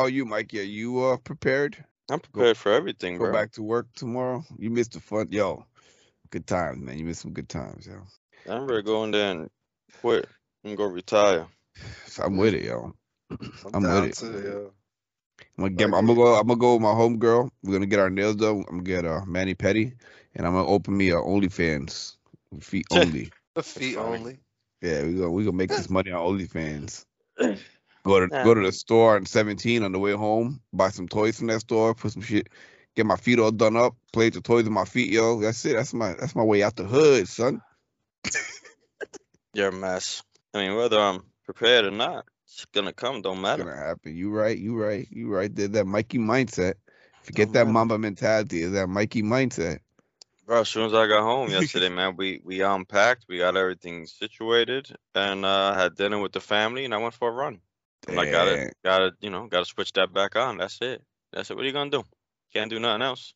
how are you, Mikey? Are you uh prepared? I'm prepared for everything, Go bro. back to work tomorrow. You missed the fun, yo. Good times, man. You missed some good times, yo. I'm ready to go in there and quit and go retire. So I'm with it, yo. I'm, I'm with down it. to the, I'm gonna get. Like I'm gonna go. I'm gonna go with my homegirl. We're gonna get our nails done. I'm gonna get uh mani-pedi, and I'm gonna open me a OnlyFans, feet only. feet only. yeah, we gonna we gonna make this money on OnlyFans. Go to Yeah. go to the store on 17 on the way home. Buy some toys from that store. Put some shit. Get my feet all done up. Play with the toys with my feet, yo. That's it. That's my that's my way out the hood, son. You're a mess. I mean, whether I'm prepared or not, it's gonna come. Don't It's matter. gonna happen. You right. You right. You right. There, that Mikey mindset. Forget Don't that matter. Mamba mentality. Is that Mikey mindset? Bro, as soon as I got home yesterday, man, we we unpacked, we got everything situated, and uh had dinner with the family, and I went for a run. Like, gotta, gotta, you know, gotta switch that back on. That's it. That's it. What are you gonna do? Can't do nothing else.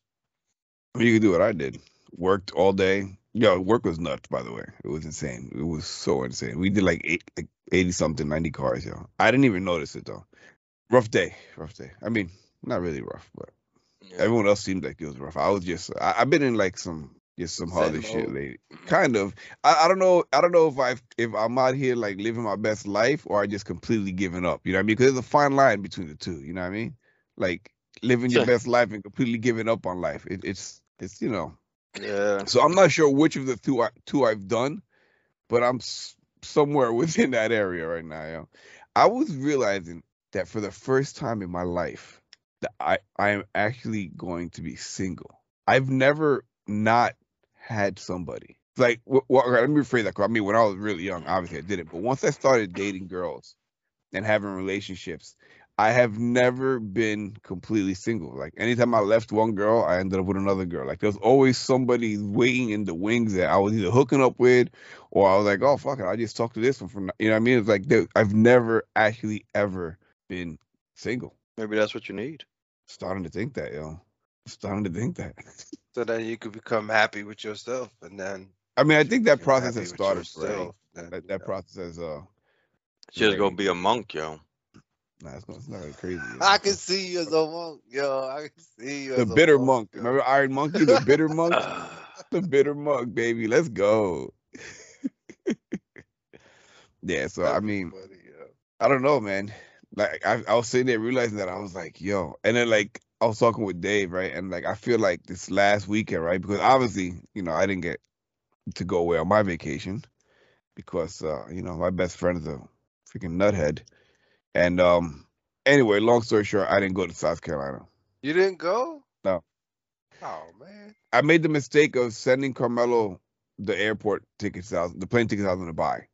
You could do what I did. Worked all day. Yo, work was nuts, by the way. It was insane. It was so insane. We did like eight, like 80 something, 90 cars, yo. I didn't even notice it though. Rough day. Rough day. I mean, not really rough, but Yeah. everyone else seemed like it was rough. I was just, I, I've been in like some, just some holiday shit lady. Kind of. I, I don't know. I don't know if I, if I'm out here like living my best life or I just completely giving up. You know what I mean? Because there's a fine line between the two. You know what I mean? Like living your best life and completely giving up on life. It, it's, it's you know. Yeah. So I'm not sure which of the two I, two I've done, but I'm s- somewhere within that area right now. Yo. I was realizing that for the first time in my life, that I I am actually going to be single. I've never not had somebody. Like, wh- let me rephrase that. 'cause I mean, when I was really young, obviously I did it. But once I started dating girls and having relationships, I have never been completely single. Like anytime I left one girl, I ended up with another girl. Like there's always somebody waiting in the wings that I was either hooking up with, or I was like, oh fuck it, I just talked to this one from you know what I mean. It's like there- I've never actually ever been single. Maybe that's what you need. Starting to think that, yo. Starting to think that. So then you could become happy with yourself, and then I mean, I think that process happy has started already. yourself, then, That, that process has uh. Just already- gonna be a monk, yo. Nah, it's not, it's not like crazy. you I can see you as a monk, yo. I can see you the as a bitter monk. yo. Remember Iron Monkey, the bitter monk, the bitter monk, baby. Let's go. yeah. So I mean, funny, yo. I don't know, man. Like I, I was sitting there realizing that I was like, yo, and then like I was talking with Dave, right? And like I feel like this last weekend, right? Because obviously, you know, I didn't get to go away on my vacation because uh, you know, my best friend is a freaking nuthead. And um anyway, long story short, I didn't go to South Carolina. You didn't go? No. Oh man. I made the mistake of sending Carmelo the airport tickets out, the plane tickets I was gonna buy.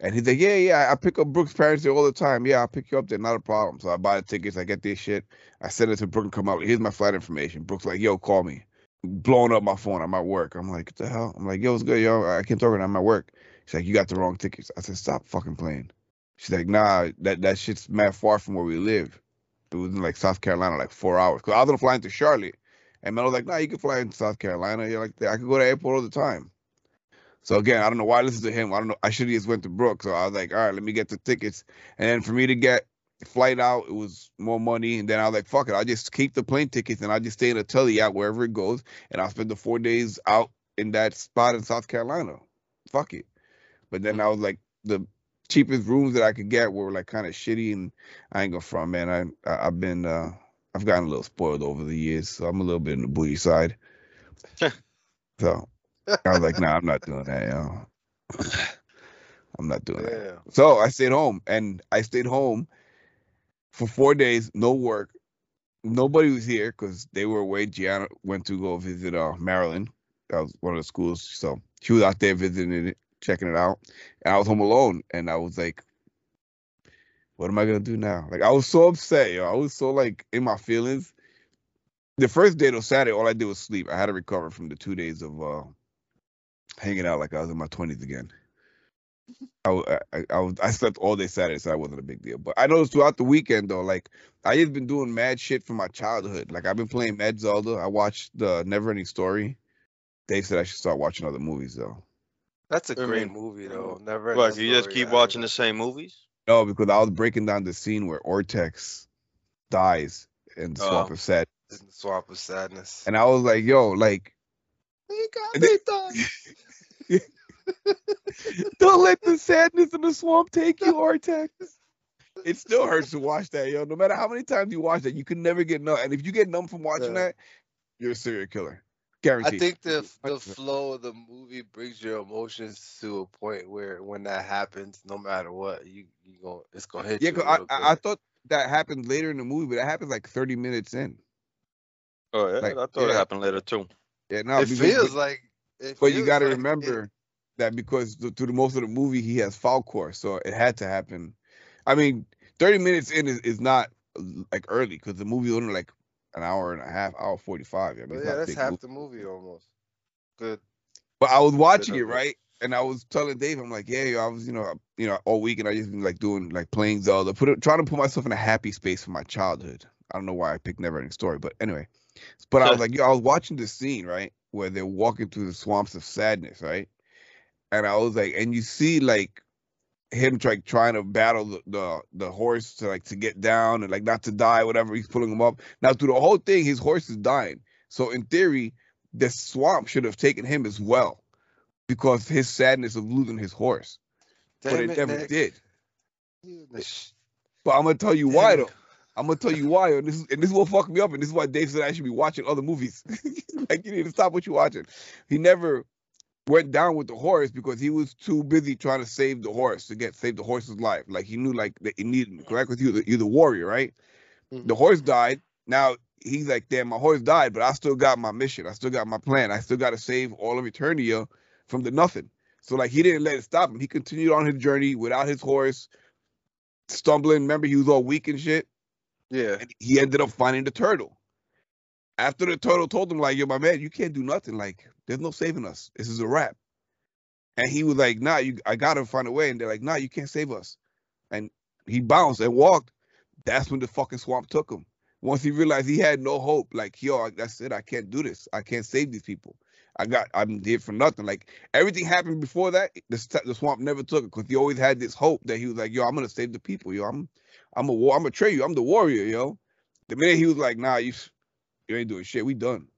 And he's like, Yeah, yeah, I pick up Brooks' parents there all the time. Yeah, I'll pick you up there, not a problem. So I buy the tickets, I get this shit, I send it to Brooke and come out. Here's my flight information. Brooks like, yo, call me. Blowing up my phone. I'm at work. I'm like, what the hell? I'm like, yo, it's good, yo. I can't talk right now. I'm at work. She's like, you got the wrong tickets. I said, stop fucking playing. She's like, nah, that, that shit's mad far from where we live. It was in like South Carolina, like four hours. Cause I was gonna fly into Charlotte. And Melo's like, nah, you can fly into South Carolina. You're like, I could go to the airport all the time. So again, I don't know why I listened to him. I don't know. I should have just went to Brooke. So I was like, all right, let me get the tickets. And then for me to get flight out, it was more money. And then I was like, fuck it, I'll just keep the plane tickets and I'll just stay in a telly out wherever it goes. And I'll spend the four days out in that spot in South Carolina. Fuck it. But then I was like, the cheapest rooms that I could get were like kind of shitty. And I ain't gonna front, man. I, I I've been uh I've gotten a little spoiled over the years, so I'm a little bit in the booty side. so I was like, nah, I'm not doing that, yo. I'm not doing that. So I stayed home, and I stayed home for four days, no work. Nobody was here because they were away. Gianna went to go visit uh Maryland. That was one of the schools. So she was out there visiting it, checking it out, and I was home alone. And I was like, "What am I gonna do now?" Like I was so upset, yo. I was so like in my feelings. The first day, though, Saturday, all I did was sleep. I had to recover from the two days of uh hanging out like I was in my twenties again. I, w- I, I- I was I slept all day Saturday, so that wasn't a big deal. But I noticed throughout the weekend though, like I just been doing mad shit from my childhood. Like I've been playing Mad Zelda. I watched the Never Ending Story. Dave said I should start watching other movies though. That's a I great mean, movie though. Never. What? Ending You just keep I watching the same movies? No, because I was breaking down the scene where Artax dies in the swamp Oh. of sad. In the swamp of sadness. And I was like, yo, like, You got me it- done. don't let the sadness in the swamp take you, Artax. It still hurts to watch that, yo. No matter how many times you watch that, you can never get numb. And if you get numb from watching Yeah. that, you're a serial killer. Guaranteed. I think the the flow of the movie brings your emotions to a point where when that happens, no matter what, you you go it's gonna hit Yeah, you. 'cause a I, little I, I thought that happened later in the movie, but that happens like 30 minutes in. Oh yeah, Like, I thought it happened later too. Yeah, no, it because- feels like. It but you got to like it- remember that because th- through the most of the movie he has Falkor, so it had to happen. I mean, 30 minutes in is, is not like early because the movie only like an hour and a half, hour 45. I mean, yeah, that's half movie. the movie almost. Good. But I was watching of it it. right, and I was telling Dave, I'm like, yeah, I was, you know, you know, all week, and I just been like doing like playing Zelda, put it, trying to put myself in a happy space for my childhood. I don't know why I picked Neverending Story, but anyway. But I was like, yo, I was watching this scene right where they're walking through the swamps of sadness, right, and I was like, and you see like him like trying to battle the, the the horse to like to get down and like not to die, whatever. He's pulling him up. Now through the whole thing, his horse is dying. So in theory, the swamp should have taken him as well because his sadness of losing his horse. but Damn it never Nick. did. You in the sh- But I'm gonna tell you why though. I'm gonna tell you why, and this is and this is what fucked me up, and this is why Dave said I should be watching other movies. like you need to stop what you're watching. He never went down with the horse because he was too busy trying to save the horse to get save the horse's life. Like he knew like that he needed to correct with you, the, you're the warrior, right? The Mhm. horse died. Now he's like, damn, my horse died, but I still got my mission. I still got my plan. I still got to save all of Eternia from the nothing. So like he didn't let it stop him. He continued on his journey without his horse, stumbling. Remember, he was all weak and shit. Yeah. And he ended up finding the turtle. After the turtle told him, like, yo, my man, you can't do nothing. Like, there's no saving us. This is a wrap. And he was like, nah, you I gotta find a way. And they're like, nah, you can't save us. And he bounced and walked. That's when the fucking swamp took him. Once he realized he had no hope, like, yo, that's it. I can't do this. I can't save these people. I got, I'm here for nothing. Like everything happened before that. The, the swamp never took it because he always had this hope that he was like, yo, I'm gonna save the people. Yo, I'm, I'm a war. I'm a trade you. I'm the warrior. Yo. The minute he was like, nah, you, you ain't doing shit. We done.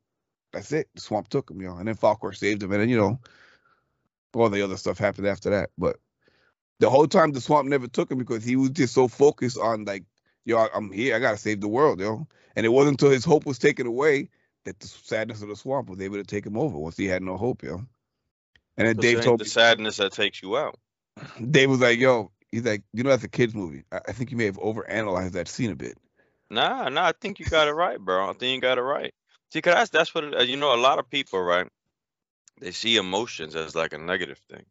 That's it. The swamp took him, yo. And then Falkor saved him, and then you know, all the other stuff happened after that. But the whole time the swamp never took him because he was just so focused on like, yo, I'm here. I gotta save the world, yo. And it wasn't until his hope was taken away that the sadness of the swamp was able to take him over once he had no hope, yo. And then Dave told the me, sadness that takes you out. Dave was like, yo, he's like, you know, that's a kids movie. I, I think you may have overanalyzed that scene a bit. Nah, nah, I think you got it right, bro. I think you got it right. See, 'cause that's that's what it, uh, you know. A lot of people, right? They see emotions as like a negative thing.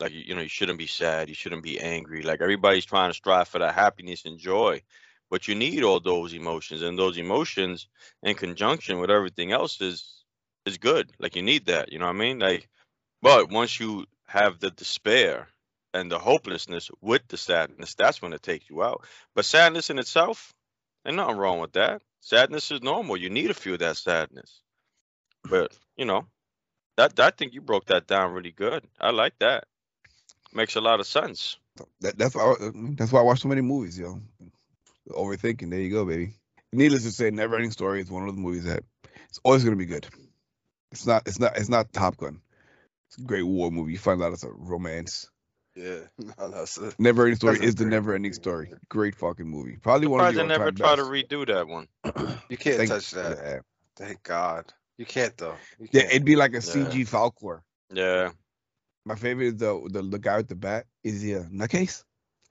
Like you, you know, you shouldn't be sad. You shouldn't be angry. Like everybody's trying to strive for that happiness and joy, but you need all those emotions, and those emotions in conjunction with everything else is is good. Like you need that. You know what I mean? Like, but once you have the despair and the hopelessness with the sadness, that's when it takes you out. But sadness in itself, Ain't nothing wrong with that. Sadness is normal. You need to feel that sadness. But you know, that I think you broke that down really good. I like that. Makes a lot of sense. That, that's why I, that's why I watch so many movies, yo. Overthinking. There you go, baby. Needless to say, Never Ending Story is one of the movies that it's always gonna be good. It's not. It's not. It's not Top Gun. It's a great war movie. You find out it's a romance. Yeah. No, that's it. Never Ending Story is the Never Ending Story. man. Great fucking movie. Probably one of Surprised the they never all-time try to redo that one. You can't Thank- touch that. Yeah. Thank God. You can't though. You yeah, can't. it'd be like a Yeah. CG Falkor. Yeah. My favorite is the the, the guy with the bat. Is he a nutcase?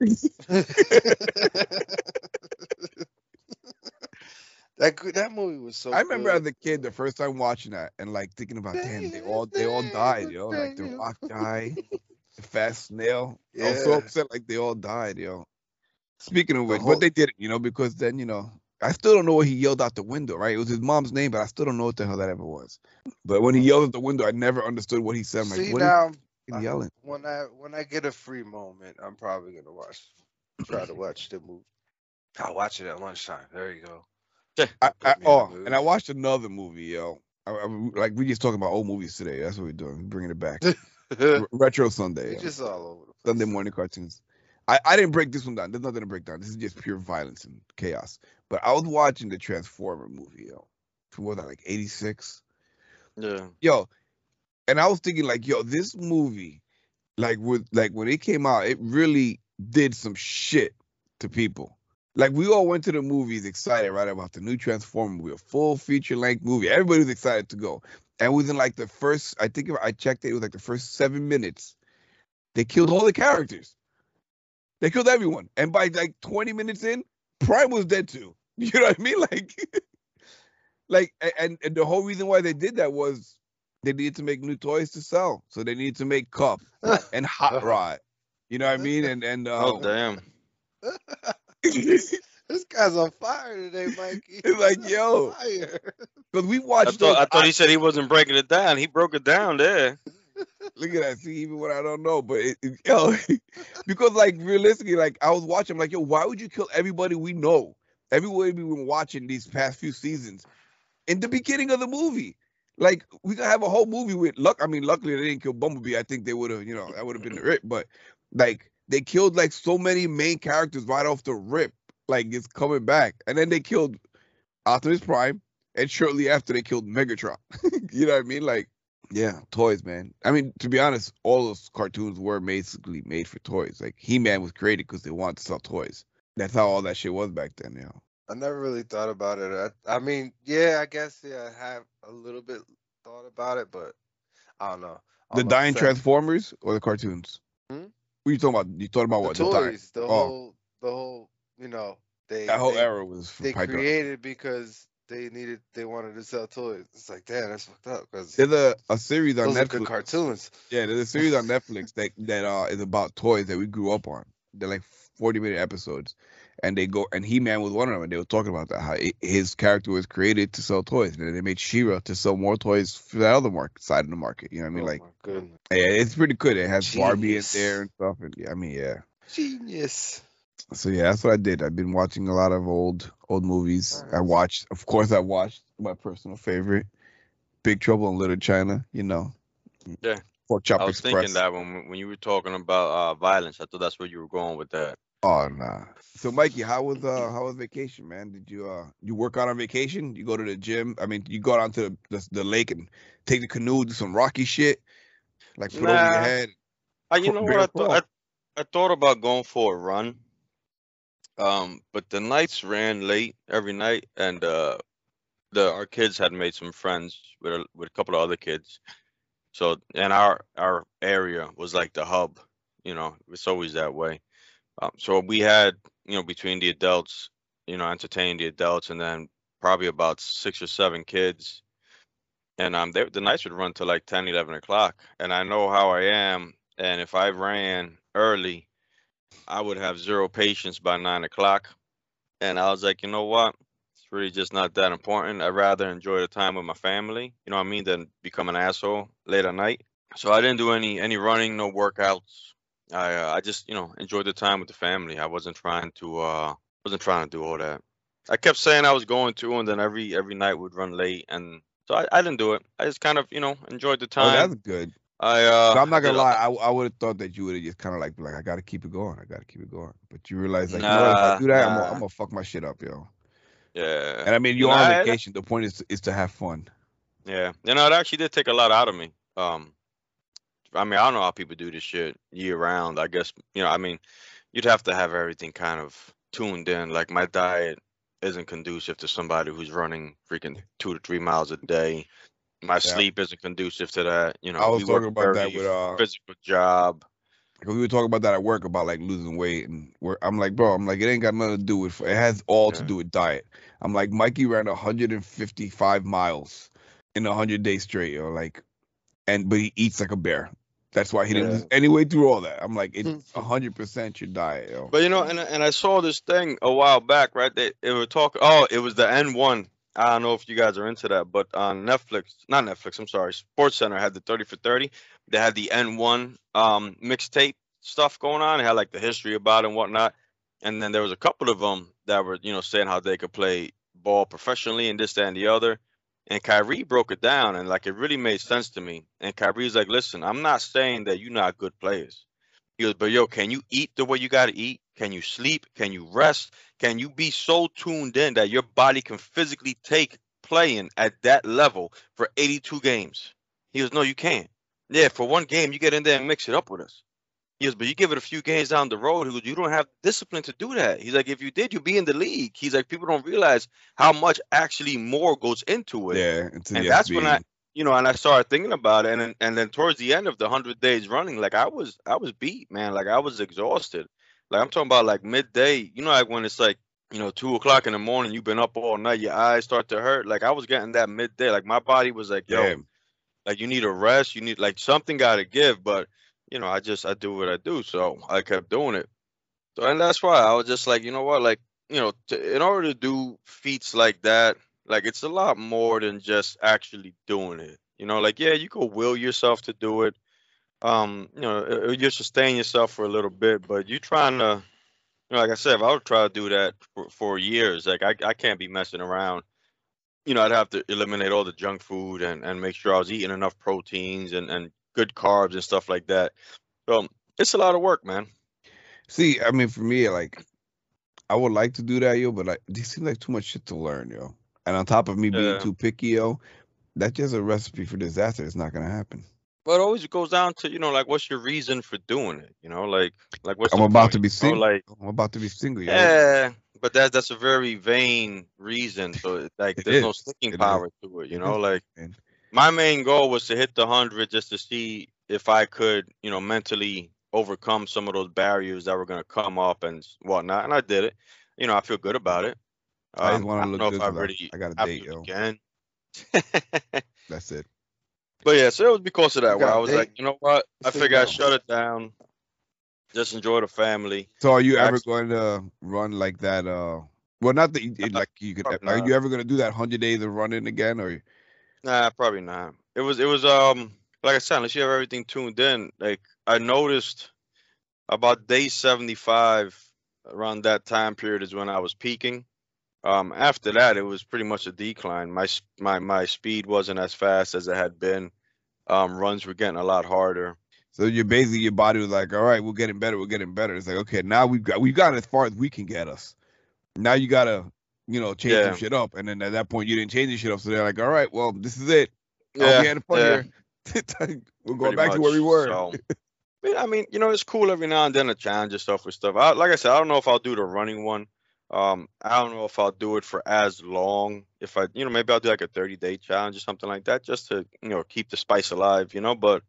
that that movie was so. I remember good. as a kid the first time watching that and like thinking about damn they all they all died, yo. Like the rock guy, the fast snail. I was so Yeah. upset like they all died, yo. Speaking of The which, whole- but they did it, you know, because then, you know, I still don't know what he yelled out the window, right? It was his mom's name, but I still don't know what the hell that ever was. But when he yelled at the window, I never understood what he said. I'm like, See what now, are you I- yelling? when I when I get a free moment, I'm probably gonna watch, try to watch the movie. I'll watch it at lunchtime. There you go. I, I, put me in the oh, and I watched another movie, yo. I, I, like we just talking about old movies today. That's what we're doing. We're bringing it back. Retro Sunday. It's just all over the place. Sunday morning cartoons. I, I didn't break this one down. There's nothing to break down. This is just pure violence and chaos. But I was watching the Transformer movie, yo. From what was that, like 86? Yeah. Yo, and I was thinking, like, yo, this movie, like with like when it came out, it really did some shit to people. Like we all went to the movies excited, right, about the new Transformer movie, a full feature length movie. Everybody was excited to go. And within like the first, I think if I checked it, it was like the first seven minutes, they killed all the characters. They killed everyone. And by like 20 minutes in, Prime was dead too. You know what I mean? Like, like, and, and the whole reason why they did that was they needed to make new toys to sell. So they needed to make Kup and Hot Rod. You know what I mean? And and uh, Oh damn. Because This guy's on fire today, Mikey. It's like, yo. on fire. we I watched. thought I those- thought he said he wasn't breaking it down. He broke it down there. Look at that. See, even what I don't know, but it, it, yo, because like realistically, like I was watching, I'm like, yo, why would you kill everybody we know, everybody we've been watching these past few seasons, in the beginning of the movie? Like we could have a whole movie with luck. I mean, luckily they didn't kill Bumblebee. I think they would have, you know, that would have been the rip. But like they killed like so many main characters right off the rip. Like it's coming back, and then they killed Optimus Prime, and shortly after they killed Megatron. you know what I mean? Like. Yeah, toys, man. I mean, to be honest, all those cartoons were basically made for toys. Like He Man was created because they wanted to sell toys. That's how all that shit was back then, you know. I never really thought about it. I, I mean, yeah, I guess yeah, I have a little bit thought about it, but I don't know. I The dying Transformers or the cartoons? Hmm? What are you talking about? You thought about the what? The toys, the oh. whole, the whole, you know, they That whole they, era was they created because they needed, they wanted to sell toys. It's like, damn, that's fucked up because There's a, a series on Netflix. cartoons. Yeah, there's a series on Netflix that that uh is about toys that we grew up on. They're like 40 minute episodes, and they go and He Man was one of them, and they were talking about that how it, his character was created to sell toys, and then they made She-Ra to sell more toys for that other market side of the market. You know what I mean? oh like, yeah, it's pretty good. It has Barbie in there and stuff, and yeah, I mean, yeah. genius. So yeah, that's what I did. I've been watching a lot of old old movies. I watched, of course, I watched my personal favorite, Big Trouble in Little China. You know, Yeah. Pork Chop I was Express. thinking that when when you were talking about uh, violence, I thought that's where you were going with that. Oh nah. So Mikey, how was uh how was vacation, man? Did you uh you work out on vacation? You go to the gym? I mean, you go down to the the, the lake and take the canoe, do some rocky shit, like put over your Nah. head. Uh, you know what? I thought I, I thought about going for a run. Um, but the nights ran late every night, and uh, the our kids had made some friends with a, with a couple of other kids. So, and our our area was like the hub. You know, it's always that way. Um, so we had, you know, between the adults, you know, entertaining the adults, and then probably about six or seven kids. And um, they, the nights would run to like 10, 11 o'clock. And I know how I am. And if I ran early, I would have zero patience by nine o'clock. And I was like, you know what? It's really just not that important. I'd rather enjoy the time with my family, you know what I mean, than become an asshole late at night. So I didn't do any any running, no workouts. I uh, I just you know enjoyed the time with the family. I wasn't trying to uh wasn't trying to do all that. I kept saying I was going to, and then every every night would run late, and so I, I didn't do it. I just kind of you know enjoyed the Oh, time. that's good. I uh I'm not gonna lie, I, I would have thought that you would have just kind of like like, I gotta keep it going, I gotta keep it going. But you realize like, you know if I do that, I'm gonna. I'm gonna fuck my shit up, yo. Yeah. And I mean, You you're know, on I- vacation. The point is to, is to have fun. Yeah, you know, it actually did take a lot out of me. Um, I mean, I don't know how people do this shit year round. I guess, you know, I mean, you'd have to have everything kind of tuned in. Like my diet isn't conducive to somebody who's running freaking two to three miles a day. My sleep isn't conducive to that. You know, I was talking about that with uh, physical job. Because we were talking about that at work about like losing weight, and I'm like, bro, I'm like, it ain't got nothing to do with. It has all to do with diet. I'm like, Mikey ran 155 miles in 100 days straight, yo, like, and but he eats like a bear. That's why he didn't Yeah. lose any weight through all that. I'm like, it's 100 percent your diet, yo. But you know, and and I saw this thing a while back, right? They it were talking. Oh, it was the AND1. I don't know if you guys are into that, but on Netflix, not Netflix. I'm sorry, Sports Center had the 30 for 30. They had the AND1 um mixtape stuff going on. It had like the history about it and whatnot. And then there was a couple of them that were, you know, saying how they could play ball professionally and this, that, and the other. And Kyrie broke it down, and like it really made sense to me. And Kyrie's like, "Listen, I'm not saying that you're not good players. He goes, but yo, can you eat the way you gotta eat? Can you sleep? Can you rest? Can you be so tuned in that your body can physically take playing at that level for 82 games? He goes, no, you can't. Yeah, for one game, you get in there and mix it up with us. He goes, but you give it a few games down the road. He goes, you don't have discipline to do that. He's like, if you did, you'd be in the league. He's like, people don't realize how much actually more goes into it. Yeah, and that's when I. you know, and I started thinking about it, and then, and then towards the end of the hundred days running, like I was, I was beat, man. Like I was exhausted. Like I'm talking about like midday. You know, like when it's like you know two o'clock in the morning, you've been up all night, your eyes start to hurt. Like I was getting that midday. Like my body was like, yo, Damn. like you need a rest. You need like something got to give. But you know, I just I do what I do, so I kept doing it. So and that's why I was just like, you know what, like you know, to, in order to do feats like that, like it's a lot more than just actually doing it. You know, like yeah, you can will yourself to do it. Um, you know, uh, uh, you sustain yourself for a little bit, but you're trying to, you know, like I said, if I would try to do that for, for years, like I, I can't be messing around. You know, I'd have to eliminate all the junk food and, and make sure I was eating enough proteins and, and good carbs and stuff like that. So it's a lot of work, man. See, I mean, for me, like, I would like to do that, yo, but like, this seems like too much shit to learn, yo. And on top of me being Yeah. too picky, yo, that's just a recipe for disaster. It's not gonna happen. But it always goes down to, you know, like what's your reason for doing it? You know, like like what's I'm about point? to be You know, single. like I'm about to be single, yo. yeah, but that's that's a very vain reason. So like there's no sticking It is. power to it, you know, is, like my main goal was to hit the hundred just to see if I could, you know, mentally overcome some of those barriers that were gonna come up and whatnot. And I did it. You know, I feel good about it. I just Um, want to don't look know good. if I 'cause I, really I got a date, absolutely yo. can. That's it. But yeah, so it was because of that. Where I was date? like, you know what? I Say figure I shut it down. Just enjoy the family. So, are you ever going to run like that? Uh, well, not that you, like you could. probably Are not. you ever gonna do that hundred days of running again, or Nah, probably not. It was it was um like I said, unless you have everything tuned in, like I noticed about day 75 around that time period is when I was peaking. Um after that it was pretty much a decline. My my my speed wasn't as fast as it had been. Um runs were getting a lot harder. so you're basically your body was like, all right, we're getting better, we're getting better. It's like, okay, now we've got we've got as far as we can get us. Now you gotta, you know, change Yeah. some shit up, and then at that point you didn't change the shit up, so they're like, all right, well, this is it. Yeah, be having fun yeah. here. we're going pretty back to where we were. So, I mean, you know, it's cool every now and then to challenge yourself with stuff. I, like I said, I don't know if I'll do the running one. Um, I don't know if I'll do it for as long. If I, you know, maybe I'll do like a 30 day challenge or something like that, just to, you know, keep the spice alive. You know, but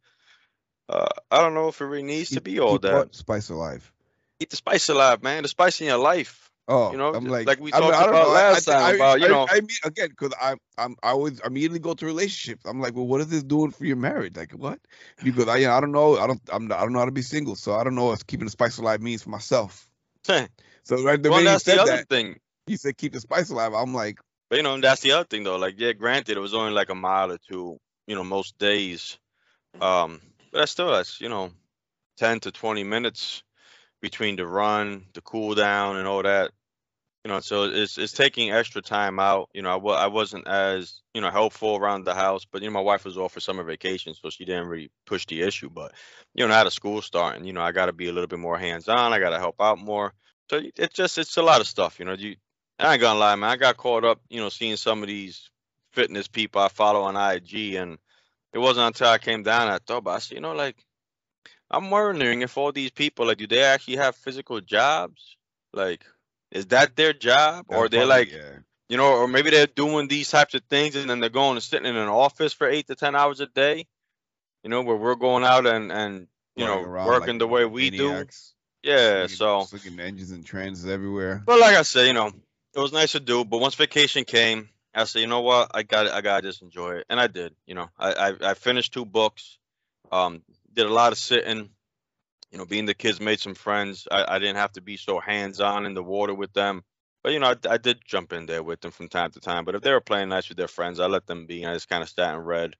uh, I don't know if it really needs to be all keep that. Spice alive. Keep the spice alive, man. The spice in your life. Oh, You know, I'm like, like we I mean, talked I about know. I- I last time I, about, you know- I mean, again, because I'm, I'm, I always immediately go to relationships. I'm like, well, what is this doing for your marriage? Like, what? Because I, you know, I don't know. I don't, I'm, I don't know how to be single, so I don't know what keeping the spice alive means for myself. Well, So right the minute you that's the said other that, thing. you said keep the spice alive. I'm like, But you know, that's the other thing though. Like, yeah, granted, it was only like a mile or two, you know, most days. Um, but that's still that's you know, ten to twenty minutes between the run, the cool down, and all that. You know, so it's it's taking extra time out. You know, I I wasn't as you know helpful around the house, but you know, my wife was off for summer vacation, so she didn't really push the issue. But you know, now the school starting, you know, I got to be a little bit more hands on. I got to help out more. So it's just it's a lot of stuff. You know, you I ain't gonna lie, man. I got caught up, you know, seeing some of these fitness people I follow on IG, and it wasn't until I came down I thought, said, you know, like I'm wondering if all these people, like, do they actually have physical jobs? Like, is that their job, or they're like, yeah. you know, or maybe they're doing these types of things and then they're going and sitting in an office for eight to ten hours a day, you know, where we're going out and and you know around working like the way we do. Yeah, so. looking engines and trans everywhere. But like I said, you know, it was nice to do. But once vacation came, I said, you know what, I got I gotta just enjoy it, and I did. You know, I I, I finished two books, um, did a lot of sitting. You know, being the kids made some friends. I, I didn't have to be so hands on in the water with them. But you know, I, I did jump in there with them from time to time. But if they were playing nice with their friends, I let them be. And I just kind of sat and read,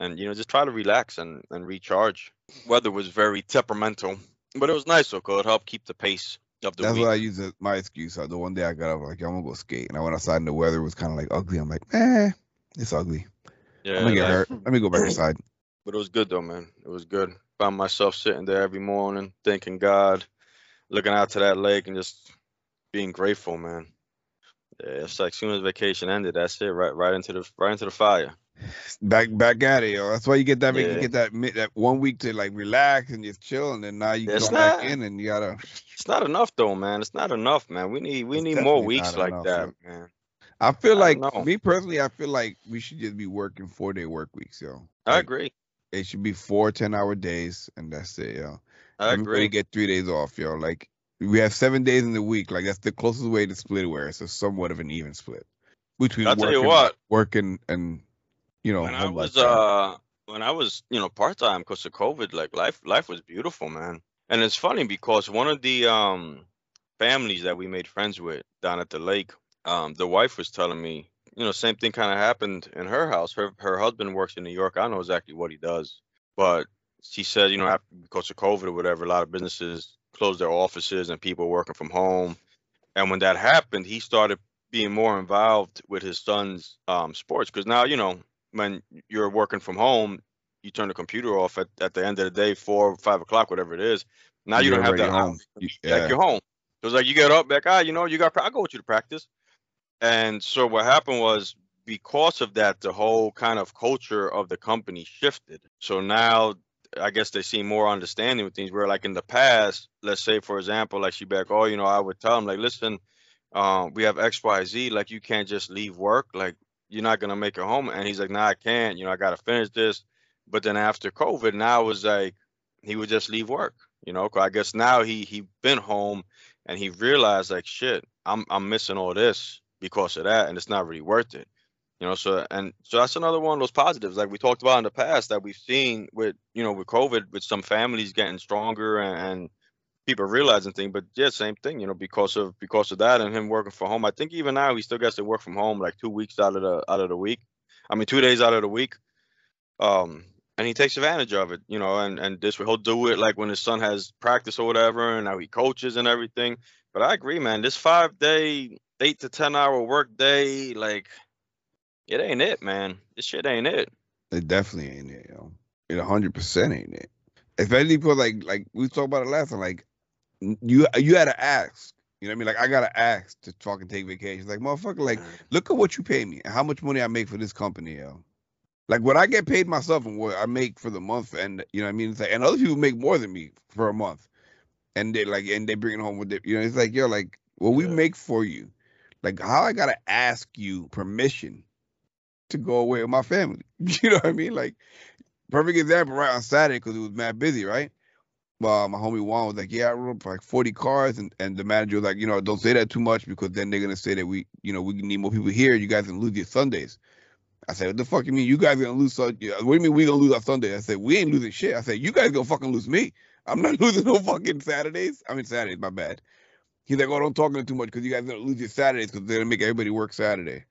and you know, just try to relax and and recharge. Weather was very temperamental, but it was nice though, 'cause it helped keep the pace of the week. That's week. what I use as my excuse. Uh, the one day I got up, like, I'm gonna go skate, and I went outside, and the weather was kind of like ugly. I'm like, eh, it's ugly. yeah, I'm gonna get like- hurt. Let me go back inside. But it was good though, man. It was good. Found myself sitting there every morning, thanking God, looking out to that lake, and just being grateful, man. Yeah, it's like soon as vacation ended, that's it. Right, right into the right into the fire. Back back at it, yo. That's why you get that. Yeah. You get that that one week to like relax and just chill, and then now you It's go back not- in and you gotta. It's not enough though, man. It's not enough, man. We need we It's need more weeks like enough, that, yo. man. I feel I like know. me personally, I feel like we should just be working four day work weeks, yo. I agree. It should be four 10 hour days, and that's it, yo. I Everybody agree. get three days off, yo. Like we have seven days in the week. Like that's the closest way to split it, where it's a somewhat of an even split between I'll tell working, you what. working and you know when I was uh when I was you know part time because of COVID, like life life was beautiful, man. And it's funny because one of the um families that we made friends with down at the lake, um, the wife was telling me, you know, same thing kind of happened in her house. Her her husband works in New York. I don't know exactly what he does, but she said, you know, after, because of COVID or whatever, a lot of businesses closed their offices and people working from home. And when that happened, he started being more involved with his son's um, sports because now, you know, when you're working from home, you turn the computer off at, at the end of the day, four, or five o'clock, whatever it is. Now you You're don't have that home. You- Like yeah. you're home. So it's like you get up, like, ah, you know, you got, I'll go with you to practice. And so what happened was because of that, the whole kind of culture of the company shifted. So now I guess they seem more understanding with things where like in the past, let's say for example, like she back, oh, you know, I would tell them like, listen, um, we have X, Y, Z, like you can't just leave work, like you're not gonna make it home. And he's like, nah, I can't, you know, I gotta finish this. But then after COVID, now it was like he would just leave work, you know. 'cause I guess now he he been home and he realized like shit, I'm I'm missing all this because of that, and it's not really worth it. You know, so and so that's another one of those positives, like we talked about in the past, that we've seen with you know with COVID, with some families getting stronger and, and people realizing things. But yeah, same thing, you know, because of because of that and him working from home. I think even now he still gets to work from home like two weeks out of the out of the week. I mean, two days out of the week. Um, and he takes advantage of it, you know, and and this he'll do it like when his son has practice or whatever, and now he coaches and everything. But I agree, man. This five day, eight to ten hour work day, like it ain't it, man. This shit ain't it. It definitely ain't it, yo. It a hundred percent ain't it. Especially because like like we talked about it last time. Like you you had to ask. You know what I mean? Like I gotta ask to fucking take vacations. Like motherfucker, like look at what you pay me and how much money I make for this company, yo. Like what I get paid myself and what I make for the month, and you know what I mean. It's like, and other people make more than me for a month, and they like and they bring it home with it. You know, it's like yo, like what we Yeah. make for you, like how I gotta ask you permission to go away with my family. You know what I mean? Like perfect example, right on Saturday because it was mad busy, right? Well, my homie Juan was like, "Yeah, I wrote like 40 cars," and, and the manager was like, "You know, don't say that too much because then they're gonna say that we, you know, we need more people here. You guys gonna lose your Sundays." I said, "What the fuck you mean? You guys gonna lose? What do you mean we gonna lose our Sunday?" I said, "We ain't losing shit." I said, "You guys gonna fucking lose me. I'm not losing no fucking Saturdays. I mean Saturdays, my bad." He's like, "Oh, don't talk to too much because you guys gonna lose your Saturdays because they're gonna make everybody work Saturday."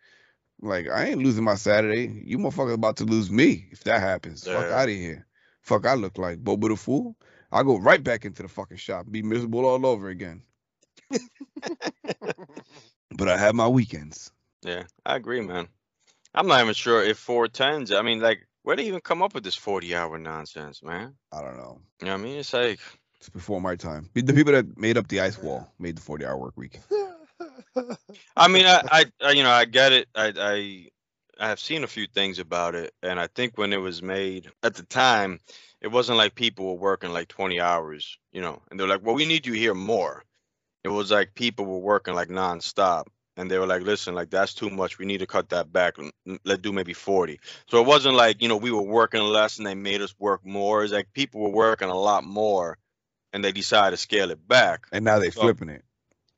I'm like, I ain't losing my Saturday. You motherfuckers about to lose me if that happens. Fuck out of here. Fuck, I look like Boba the Fool. I'll go right back into the fucking shop, be miserable all over again. But I have my weekends. Yeah, I agree, man. I'm not even sure if four tens. I mean, like, where do they even come up with this 40 hour nonsense, man? I don't know. You know what I mean? It's like, It's before my time. The people that made up the ice wall made the 40 hour work week. I mean, I, I, you know, I get it. I, I, I have seen a few things about it, and I think when it was made at the time, it wasn't like people were working like 20 hours, you know, and they're like, well, we need you here more. It was like people were working like nonstop, and they were like, listen, like that's too much. We need to cut that back. Let's do maybe 40. So it wasn't like, you know, we were working less and they made us work more. It's like people were working a lot more, and they decided to scale it back. And now they So- flipping it.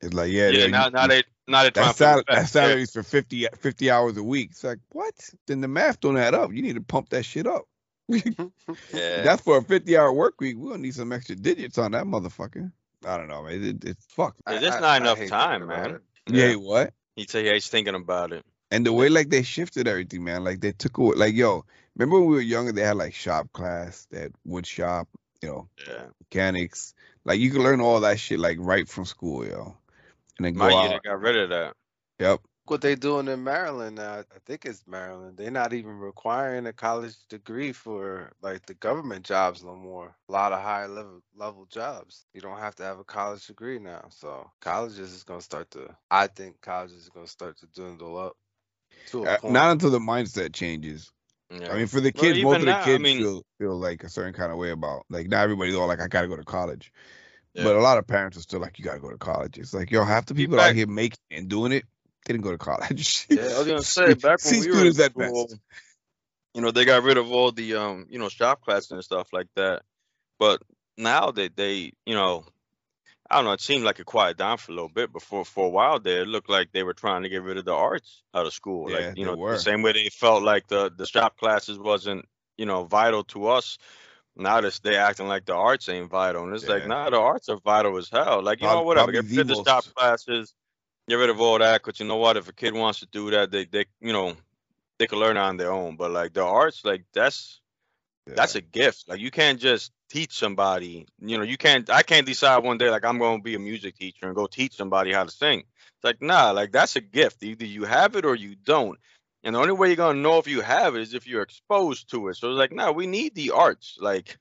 It's like, yeah, Yeah, yeah, now, you- now they now they're trying that, to sal- it back. that salary's for 50, 50 hours a week. It's like, what? Then the math don't add up. You need to pump that shit up. Yeah. That's for a 50 hour work week. We're gonna need some extra digits on that motherfucker. I don't know, man. It, it's fucked. Yeah, there's not enough hate time, thinking about man. it. Yeah, what? He said he's thinking about it. And the way like they shifted everything, man. Like they took away like yo, remember when we were younger, they had like shop class, they had wood shop, you know, Yeah. mechanics. Like you can learn all that shit like right from school, yo. And then go My year out. they got rid of that. Yep. what they doing in Maryland now. I think it's Maryland. They're not even requiring a college degree for like the government jobs no more. A lot of high level level jobs. You don't have to have a college degree now. So colleges is gonna start to. I think colleges is gonna start to dwindle up. To a Uh, point. not until the mindset changes. Yeah. I mean, for the Well, kids, most of the now, I kids mean- feel feel like a certain kind of way about like not everybody's all like I gotta go to college, Yeah. but a lot of parents are still like you gotta go to college. It's like yo, half the Be people out here making and doing it didn't go to college. Yeah, I was gonna say back when we were in school, best. you know, they got rid of all the um, you know, shop classes and stuff like that. But now they they, you know, I don't know, it seemed like it quieted down for a little bit. Before for a while there, it looked like they were trying to get rid of the arts out of school. Yeah, like, you know, were. the same way they felt like the the shop classes wasn't, you know, vital to us. Now this they acting like the arts ain't vital. And it's like, Yeah. nah, the arts are vital as hell. Like, you know, Prob- whatever. probably Get rid of the shop classes, get rid of all that. Cause you know what? If a kid wants to do that, they they you know, they can learn on their own. But like the arts, like that's that's a gift. Like you can't just teach somebody. You know, you can't. I can't decide one day like I'm going to be a music teacher and go teach somebody how to sing. It's like nah, like that's a gift. Either you have it or you don't. And the only way you're gonna know if you have it is if you're exposed to it. So it's like, nah, we need the arts. Like,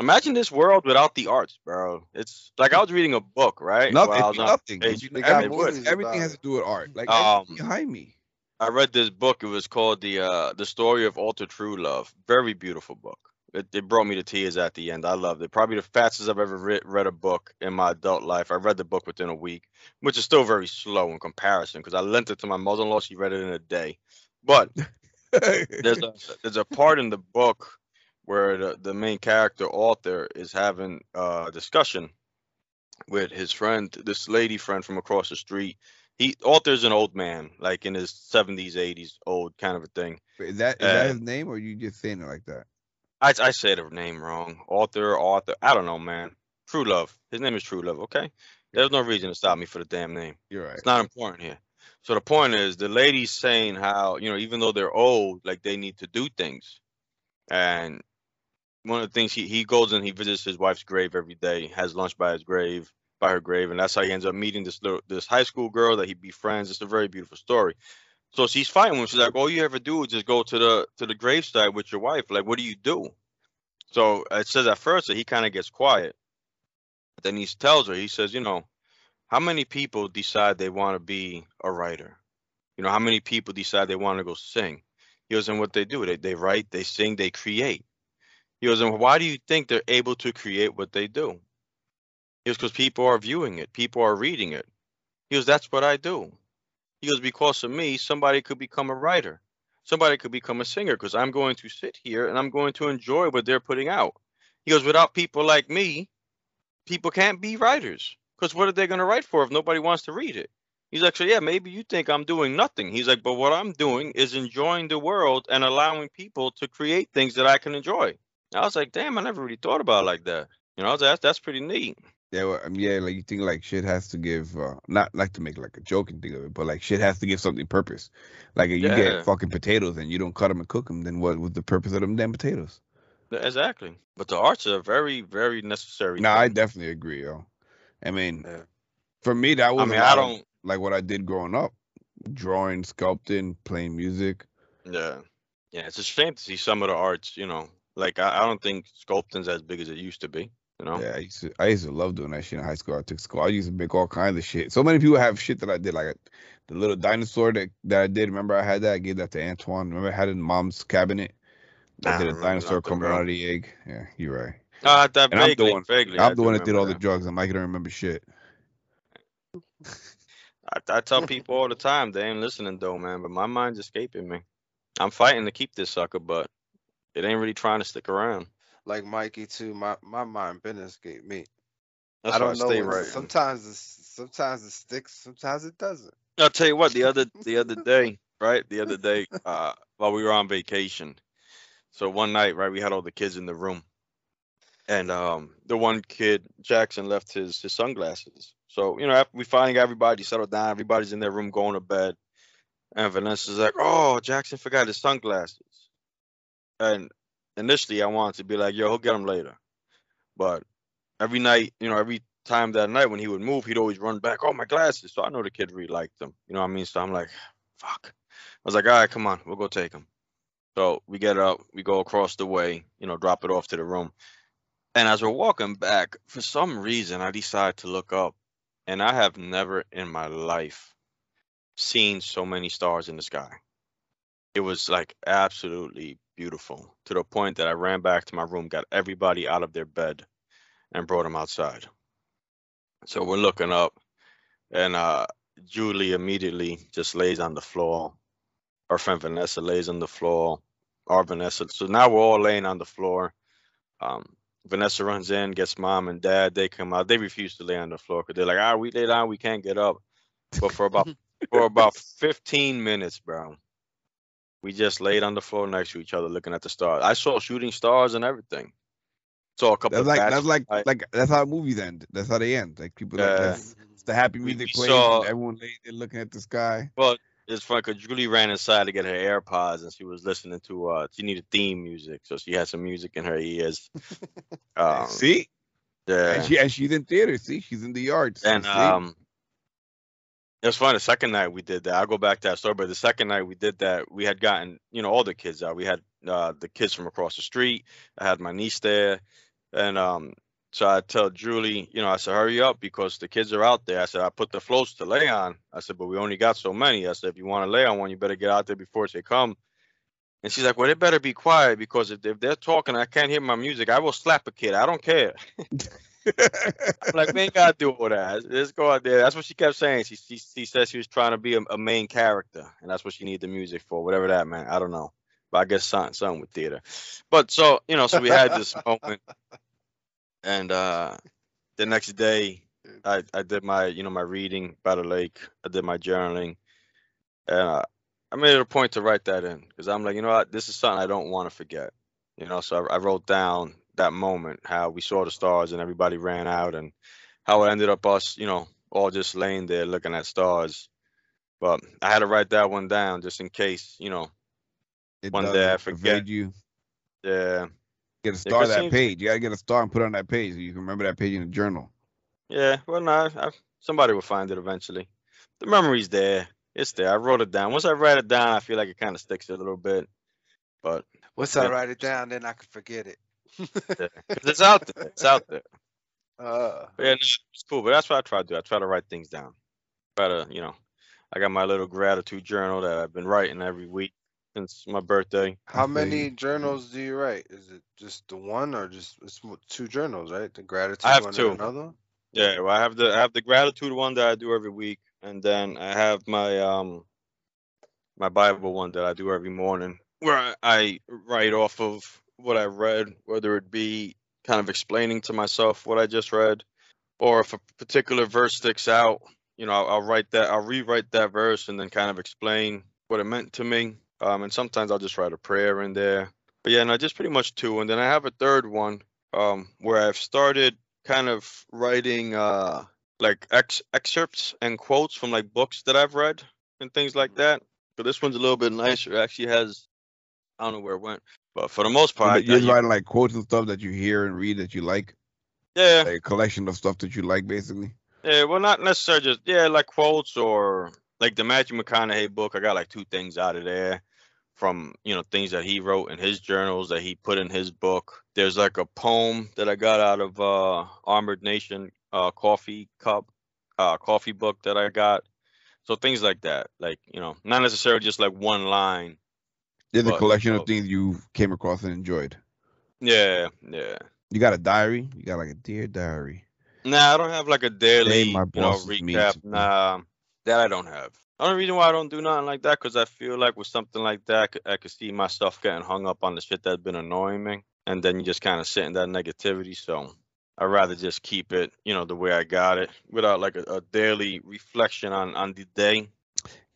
imagine this world without the arts, bro. It's like I was reading a book, right? nothing. While I was on nothing. page- You- They got everything, everything has to do with art. Like Um, everything behind me. I read this book. It was called the uh the story of Arthur Truluv. Very beautiful book. It, it brought me to tears at the end. I loved it. Probably the fastest I've ever read, read a book in my adult life. I read the book within a week, which is still very slow in comparison because I lent it to my mother-in-law. She read it in a day. But there's a there's a part in the book where the, the main character Arthur is having a discussion with his friend, this lady friend from across the street. He Arthur's an old man, like in his seventies, eighties, old kind of a thing. is that is that uh, his name or you just saying it like that? I I said her name wrong. Arthur, Arthur. I don't know, man. Truluv. His name is Truluv. Okay. There's no reason to stop me for the damn name. You're right. It's not important here. So the point is, the lady's saying how you know, even though they're old, like they need to do things. And one of the things he he goes and he visits his wife's grave every day, has lunch by his grave, by her grave, and that's how he ends up meeting this little this high school girl that he befriends. It's a very beautiful story. So she's fighting with him. She's like, all you ever do is just go to the to the graveside with your wife. Like, what do you do? So it says at first that he kind of gets quiet. But then he tells her, he says, you know, how many people decide they want to be a writer? You know, how many people decide they want to go sing? He goes, and what they do, they, they write, they sing, they create. He goes, and why do you think they're able to create what they do? He goes, because people are viewing it, people are reading it. He goes, that's what I do. He goes, because of me, somebody could become a writer. Somebody could become a singer because I'm going to sit here and I'm going to enjoy what they're putting out. He goes, without people like me, people can't be writers. Because what are they going to write for if nobody wants to read it? He's like, so yeah, maybe you think I'm doing nothing. He's like, but what I'm doing is enjoying the world and allowing people to create things that I can enjoy. And I was like, damn, I never really thought about it like that. You know, I was like, that's, that's pretty neat. Yeah, well, um, yeah, like you think like shit has to give, uh, not like to make like a joking thing of it, but like shit has to give something purpose. Like if you get fucking potatoes and you don't cut them and cook them, then what was the purpose of them damn potatoes? Exactly. But the arts are very, very necessary. No, I definitely agree, yo. I mean, Yeah. for me, that was I mean, I don't. like what I did growing up, drawing, sculpting, playing music. Yeah, yeah. It's a shame to see some of the arts. You know, like I, I don't think sculpting's as big as it used to be. You know. Yeah, I used to, I used to love doing that shit in high school. I took school. I used to make all kinds of shit. So many people have shit that I did, like the little dinosaur that, that I did. Remember, I had that. I gave that to Antoine. Remember, I had it in mom's cabinet. I I did a dinosaur coming out of the egg. Yeah, you're right. Uh, that And I'm the one- vaguely. I I'm the one that did all the remember drugs. and Mike don't remember shit. I, I tell people all the time they ain't listening though, man. But my mind's escaping me. I'm fighting to keep this sucker, but it ain't really trying to stick around. Like Mikey too. My my mind been escaped me. That's I don't know. stay right. Sometimes it's sometimes it sticks. Sometimes it doesn't. I'll tell you what. The other the other day, right? The other day, uh, while we were on vacation, so one night, right, we had all the kids in the room, and um, the one kid Jackson left his his sunglasses. So you know, after we finally got everybody settled down, everybody's in their room going to bed, and Vanessa's like, "Oh, Jackson forgot his sunglasses," and initially I wanted to be like, "Yo, he'll get them later," but every night, you know, every time that night when he would move, he'd always run back. Oh, my glasses! So I know the kid really liked them. You know what I mean? So I'm like, fuck. I was like, all right, come on, we'll go take him. So we get up, we go across the way, you know, drop it off to the room. And as we're walking back, for some reason, I decide to look up, and I have never in my life seen so many stars in the sky. It was like absolutely beautiful to the point that I ran back to my room, got everybody out of their bed, and brought them outside. So we're looking up, and uh, Julie immediately just lays on the floor. Our friend Vanessa lays on the floor. Our Vanessa. So now we're all laying on the floor. Um, Vanessa runs in, gets mom and dad. They come out. They refuse to lay on the floor because they're like, "Ah, we lay down, we can't get up." But for about for about 15 minutes, bro, we just laid on the floor next to each other, looking at the stars. I saw shooting stars and everything. Saw a couple. That's of like bats that's like fly. like that's how movies end. That's how they end. Like people like Yeah. that's it's the happy music plays saw- everyone laid there looking at the sky. Well, it's funny because Julie ran inside to get her AirPods and she was listening to uh she needed theme music, so she had some music in her ears. Um, see, yeah. and she and she's in theater. See, she's in the yard. see? And See? um, it was fun. The second night we did that. I'll go back to that story, but the second night we did that, we had gotten you know all the kids out. We had uh, the kids from across the street. I had my niece there, and um, so I tell Julie, you know, I said hurry up because the kids are out there. I said I put the floats to lay on. I said, but we only got so many. I said if you want to lay on one, you better get out there before they come. And she's like, well, they better be quiet because if, if they're talking, I can't hear my music. I will slap a kid. I don't care. I'm like, we ain't gotta do all that. Let's go out there. That's what she kept saying. She she, she said she was trying to be a, a main character, and that's what she needed the music for, whatever that meant. I don't know, but I guess something something with theater. But so you know, so we had this moment, and uh the next day, I I did my you know my reading by the lake. I did my journaling, and uh, I made it a point to write that in because I'm like, you know what, this is something I don't want to forget. You know, so I, I wrote down that moment, how we saw the stars and everybody ran out, and how it ended up us, you know, all just laying there looking at stars. But I had to write that one down just in case, you know. It one day I forget. you. Yeah, Get a star 'cause that seems- page. You gotta get a star and put it on that page so you can remember that page in the journal. yeah. Well, no, I, somebody will find it eventually. The memory's there. It's there. I wrote it down. Once I write it down, I feel like it kind of sticks a little bit. But Once I write it down, then I can forget it. Yeah, 'cause it's out there. It's out there. Uh, But yeah, no, it's cool. But that's what I try to do. I try to write things down. Try to, you know, I got my little gratitude journal that I've been writing every week since my birthday. how many journals do you write? Is it just the one or just it's two journals, right? The gratitude I have one two. and another one. Yeah, well, I have the I have the gratitude one that I do every week, and then I have my um my Bible one that I do every morning, where I, I write off of what I read, whether it be kind of explaining to myself what I just read, or if a particular verse sticks out, you know, I'll, I'll write that, I'll rewrite that verse, and then kind of explain what it meant to me. Um, and sometimes I'll just write a prayer in there. But yeah, and no, I just pretty much two, and then I have a third one um, where I've started kind of writing uh like ex- excerpts and quotes from like books that I've read and things like that. But this one's a little bit nicer. It actually has I don't know where it went, but for the most part, you're I- writing like quotes and stuff that you hear and read that you like. yeah, Like a collection of stuff that you like, basically. yeah. Well, not necessarily just yeah, like quotes or like the Matthew McConaughey book. I got like two things out of there from you know things that he wrote in his journals that he put in his book. There's like a poem that I got out of uh Armored Nation uh coffee cup uh coffee book that I got. So things like that, like you know, not necessarily just like one line. There's a But- collection oh. of things you came across and enjoyed. Yeah, yeah. You got a diary. You got like a dear diary. Nah, I don't have like a daily, my you know, boss is mean recap. Nah, that I don't have. Only reason why I don't do nothing like that because I feel like with something like that, I could, I could see myself getting hung up on the shit that's been annoying me, and then you just kind of sit in that negativity. So I'd rather just keep it, you know, the way I got it, without like a, a daily reflection on on the day.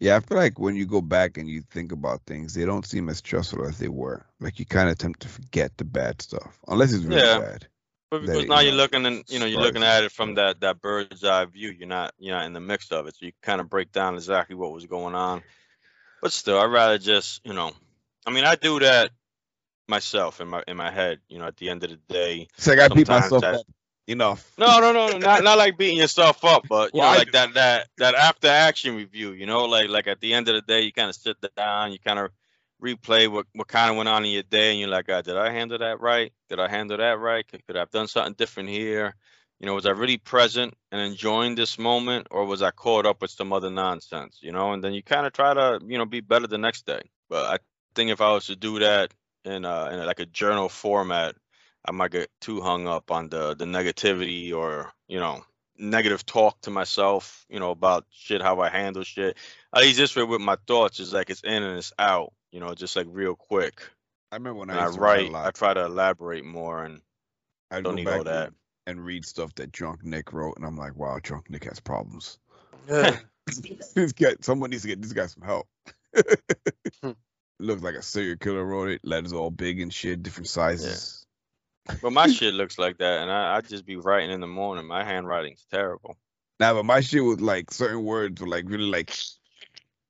Yeah, I feel like when you go back and you think about things, they don't seem as stressful as they were. Like you kind of attempt to forget the bad stuff, unless it's really Yeah. bad. But because now you you're looking and you know you're looking at it from that that bird's eye view. You're not you're not in the mix of it, so you kind of break down exactly what was going on. But still, I'd rather just you know, I mean, I do that myself in my in my head. You know, at the end of the day, So I beat myself that- up enough. No, no, no, no, not not like beating yourself up, but you Well, know, like that that that after action review. You know, like like at the end of the day, you kind of sit down, you kind of replay what what kind of went on in your day, and you're like, God, did I handle that right? Did I handle that right? Could, could I have done something different here? You know, was I really present and enjoying this moment, or was I caught up with some other nonsense? You know, and then you kind of try to you know be better the next day. But I think if I was to do that in uh in like a journal format, I might get too hung up on the the negativity or you know negative talk to myself, you know about shit how I handle shit. I use this way with my thoughts. It's like it's in and it's out. You know, just like real quick. I remember when When I I write a write, lot. I try to elaborate more and I'd don't go need back all that. and, and read stuff that Drunk Nick wrote, and I'm like, wow, Drunk Nick has problems. this guy, someone needs to get this guy some help. Hmm. Looks like a serial killer wrote it. Letters all big and shit, different sizes. But my shit looks like that, and I, I just be writing in the morning. My handwriting's terrible. Nah, but my shit was like certain words were like really like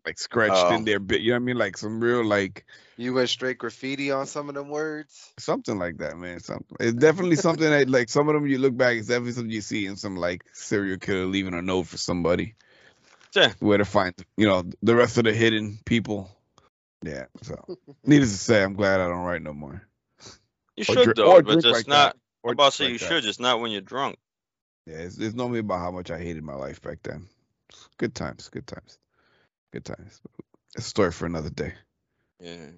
like scratched Oh. in there bit. You know what I mean? Like some real like You went straight graffiti on some of them words. something like that, man. Something. It's definitely something that like some of them you look back, it's definitely something you see in some like serial killer leaving a note for somebody. Yeah. Where to find you know the rest of the hidden people. Yeah. So needless to say, I'm glad I don't write no more. You Or should dri- though, or but drink just like that. not. Or I'm about to say like you that. should, just not when you're drunk. Yeah, it's, it's normally about how much I hated my life back then. Good times, good times, good times. A story for another day. Yeah.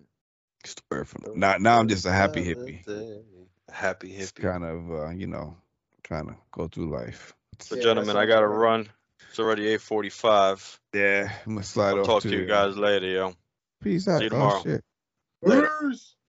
Story for now. Now I'm just a happy hippie. A happy It's hippie. kind of uh, you know trying to go through life. So, Yeah, gentlemen, I gotta all right. run. It's already 8:45. Yeah, I'm gonna slide I'll off talk to to you you. guys later, yo. Peace out. See you Oh tomorrow. shit. Later.